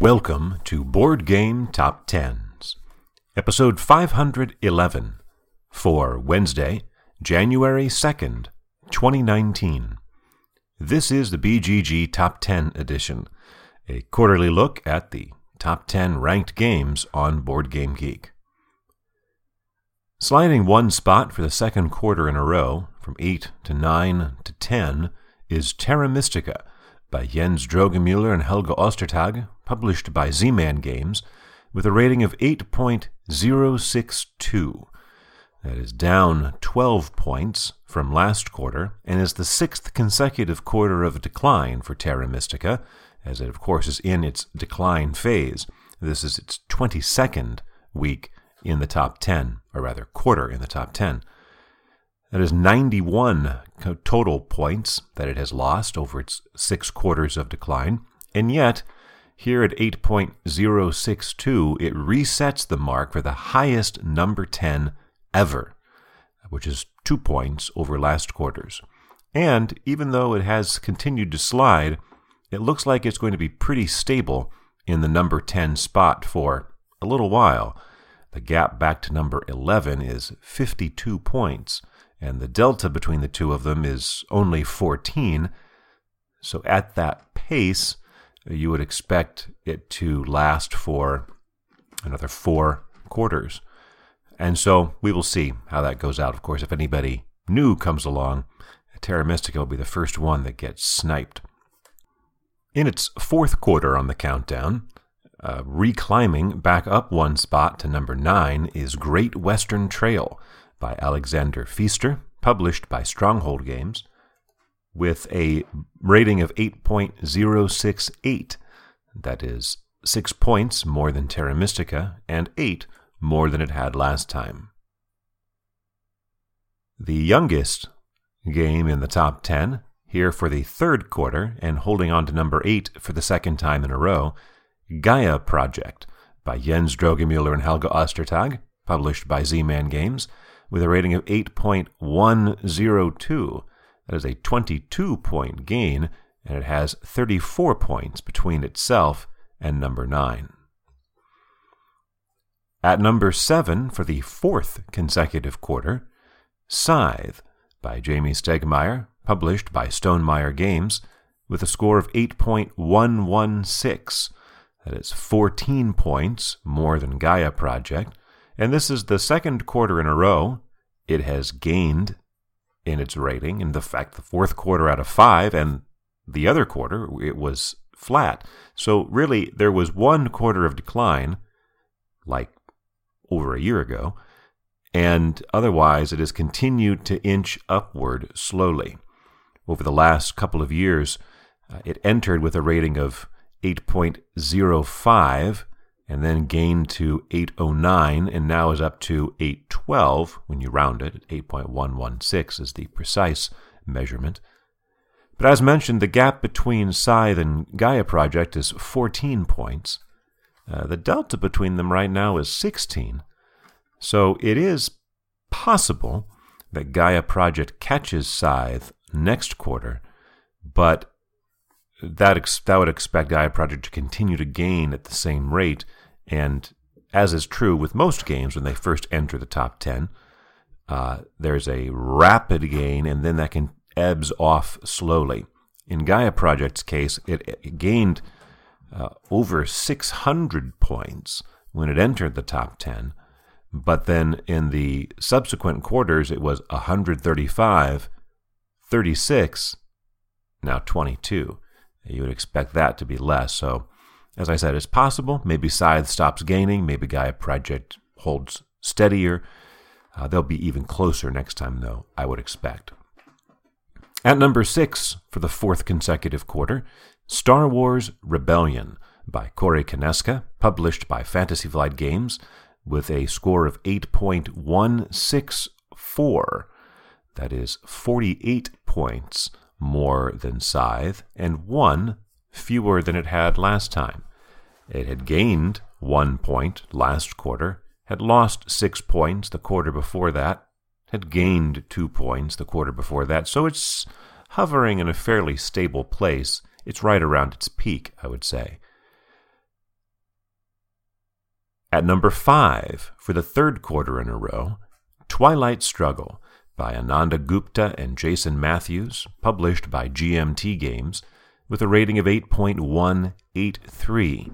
Welcome to Board Game Top Tens, episode 511 for Wednesday, January 2nd, 2019. This is the BGG Top 10 edition, a quarterly look at the top 10 ranked games on Board Game Geek. Sliding one spot for the second quarter in a row, from 8 to 9 to 10, is Terra Mystica by Jens Droegemüller and Helge Ostertag, published by Z Man Games, with a rating of 8.062. That is down 12 points from last quarter and is the sixth consecutive quarter of decline for Terra Mystica, as it, of course, is in its decline phase. This is its 22nd week in the top 10, or rather, quarter in the top 10. That is 91 total points that it has lost over its six quarters of decline. And yet, here at 8.062, it resets the mark for the highest number 10 ever, which is two points over last quarter's. And even though it has continued to slide, it looks like it's going to be pretty stable in the number 10 spot for a little while. The gap back to number 11 is 52 points and the delta between the two of them is only 14. So at that pace, you would expect it to last for another four quarters. And so we will see how that goes out. Of course, if anybody new comes along, Terra Mystica will be the first one that gets sniped. In its fourth quarter on the countdown, uh, reclimbing back up one spot to number nine is Great Western Trail by Alexander Pfister, published by Stronghold Games, with a rating of 8.068. That is six points more than Terra Mystica and eight more than it had last time. The youngest game in the top 10, here for the third quarter and holding on to number 8 for the second time in a row, Gaia Project by Jens Droegemüller and Helge Ostertag, published by Z Man Games, with a rating of 8.102. That is a 22 point gain, and it has 34 points between itself and number 9. At number 7 for the fourth consecutive quarter, Scythe by Jamie Stegmaier, published by Stonemaier Games, with a score of 8.116. That is 14 points more than Gaia Project and this is the second quarter in a row it has gained in its rating. In the fact, the fourth quarter out of five, and the other quarter, it was flat. So, really, there was one quarter of decline, like over a year ago, and otherwise it has continued to inch upward slowly. Over the last couple of years, uh, it entered with a rating of 8.05 and then gained to 809 and now is up to 812 when you round it. 8.116 is the precise measurement. But as mentioned, the gap between Scythe and Gaia Project is 14 points. Uh, the delta between them right now is 16. So it is possible that Gaia Project catches Scythe next quarter, but that, ex- that would expect Gaia Project to continue to gain at the same rate and as is true with most games when they first enter the top 10, uh, there's a rapid gain and then that can ebbs off slowly. In Gaia Project's case, it, it gained uh, over 600 points when it entered the top 10, but then in the subsequent quarters, it was 135, 36, now 22. You would expect that to be less. So as I said, it's possible. Maybe Scythe stops gaining. Maybe Gaia Project holds steadier. Uh, they'll be even closer next time, though, I would expect. At number six for the fourth consecutive quarter, Star Wars Rebellion by Corey Konieczka, published by Fantasy Flight Games, with a score of 8.164. That is 48 points more than Scythe, and one fewer than it had last time. It had gained one point last quarter, had lost six points the quarter before that, had gained two points the quarter before that, so it's hovering in a fairly stable place. It's right around its peak, I would say. At number five, for the third quarter in a row, Twilight Struggle by Ananda Gupta and Jason Matthews, published by GMT Games, with a rating of 8.183.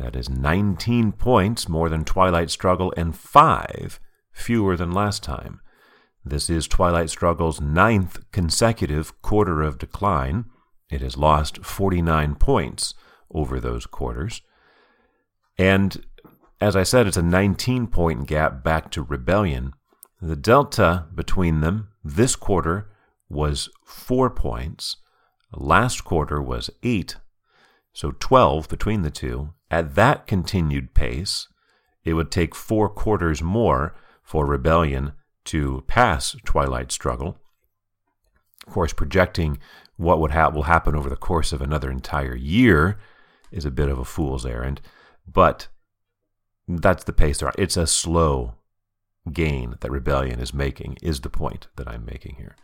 That is 19 points more than Twilight Struggle and 5 fewer than last time. This is Twilight Struggle's ninth consecutive quarter of decline. It has lost 49 points over those quarters. And as I said, it's a 19 point gap back to Rebellion. The delta between them this quarter was four points. Last quarter was eight, so 12 between the two. At that continued pace, it would take four quarters more for Rebellion to pass Twilight Struggle. Of course, projecting what would ha- will happen over the course of another entire year is a bit of a fool's errand, but that's the pace. It's a slow gain that Rebellion is making, is the point that I'm making here.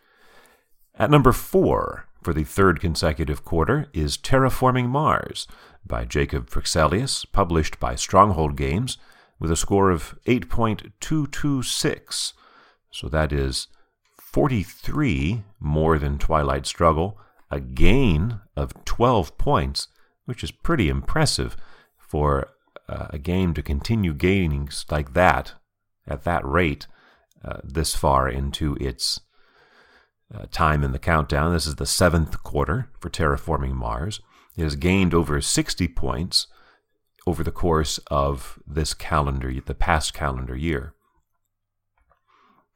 At number four, for the third consecutive quarter, is Terraforming Mars by Jacob Fryxelius, published by Stronghold Games, with a score of 8.226. So that is 43 more than Twilight Struggle, a gain of 12 points, which is pretty impressive for uh, a game to continue gaining like that at that rate uh, this far into its uh, time in the countdown. This is the seventh quarter for Terraforming Mars. It has gained over 60 points over the course of this calendar, the past calendar year.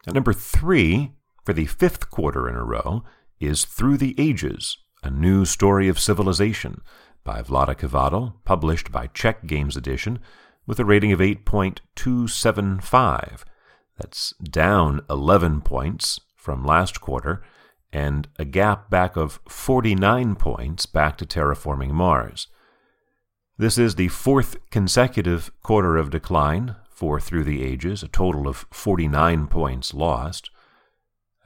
Number three, for the fifth quarter in a row, is Through the Ages, a new story of civilization by Vlaada Chvátil, published by Czech Games Edition, with a rating of 8.275. That's down 11 points from last quarter and a gap back of 49 points back to terraforming Mars. This is the fourth consecutive quarter of decline for Through the Ages, a total of 49 points lost.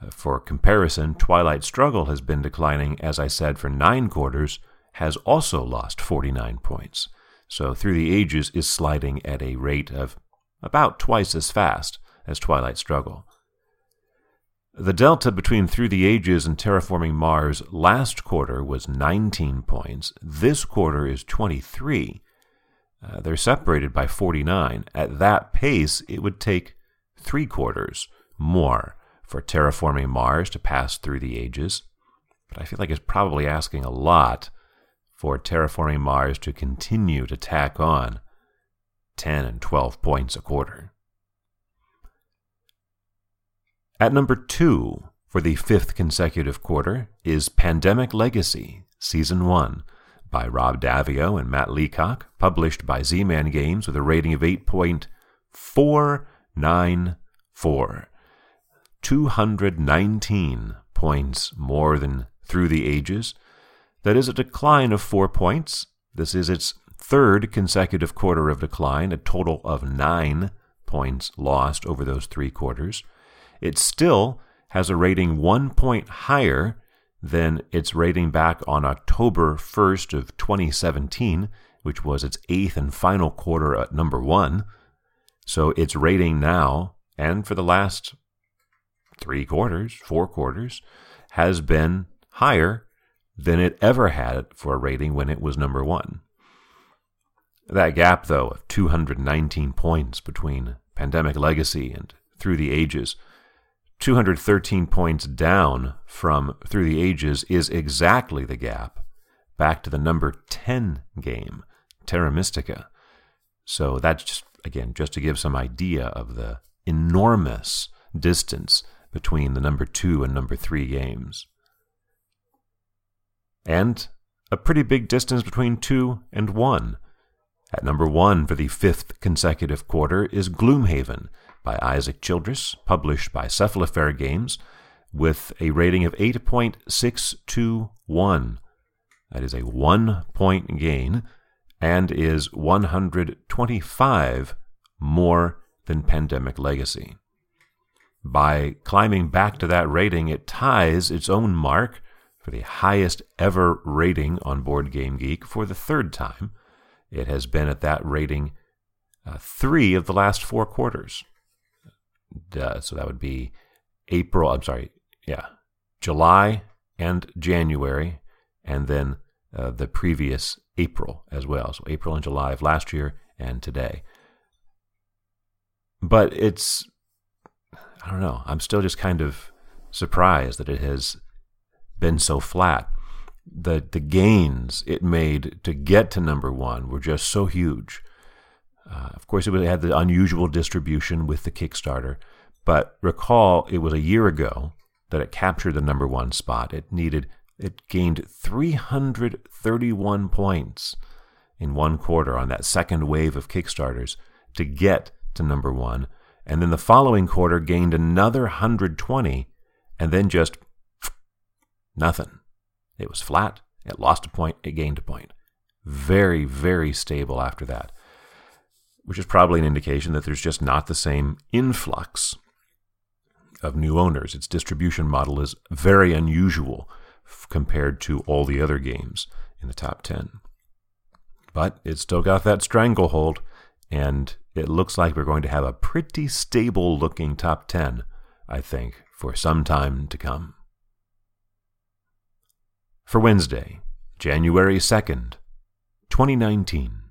Uh, for comparison, Twilight Struggle has been declining, as I said, for nine quarters, has also lost 49 points. So Through the Ages is sliding at a rate of about twice as fast as Twilight Struggle. The delta between Through the Ages and Terraforming Mars last quarter was 19 points. This quarter is 23. Uh, they're separated by 49. At that pace, it would take three quarters more for Terraforming Mars to pass Through the Ages. But I feel like it's probably asking a lot for terraforming Mars to continue to tack on 10 and 12 points a quarter. At number two for the fifth consecutive quarter is Pandemic Legacy, Season 1, by Rob Daviau and Matt Leacock, published by Z Man Games with a rating of 8.494. 219 points more than Through the Ages that is a decline of four points. This is its third consecutive quarter of decline, a total of nine points lost over those three quarters. It still has a rating one point higher than its rating back on October 1st of 2017, which was its eighth and final quarter at number one. So its rating now, and for the last three quarters, four quarters, has been higher than it ever had for a rating when it was number one. That gap, though, of 219 points between Pandemic Legacy and Through the Ages, 213 points down from Through the Ages, is exactly the gap back to the number 10 game, Terra Mystica. So that's just, again, just to give some idea of the enormous distance between the number two and number three games and a pretty big distance between 2 and 1. At number 1 for the fifth consecutive quarter is Gloomhaven by Isaac Childress, published by Cephalofair Games, with a rating of 8.621. That is a one point gain and is 125 more than Pandemic Legacy. By climbing back to that rating, it ties its own mark for the highest ever rating on Board Game Geek for the third time. It has been at that rating uh, three of the last four quarters. Uh, so that would be April, I'm sorry, yeah, July and January, and then uh, the previous April as well. So April and July of last year and today. But it's, I don't know, I'm still just kind of surprised that it has been so flat. The, the gains it made to get to number one were just so huge. Uh, of course, it had the unusual distribution with the Kickstarter, but recall it was a year ago that it captured the number one spot. It needed, it gained 331 points in one quarter on that second wave of Kickstarters to get to number one. And then the following quarter gained another 120 and then just nothing. It was flat. It lost a point. It gained a point. Very, very stable after that, which is probably an indication that there's just not the same influx of new owners. Its distribution model is very unusual compared to all the other games in the top 10. But it's still got that stranglehold, and it looks like we're going to have a pretty stable looking top 10, I think, for some time to come. For Wednesday, January 2nd, 2019.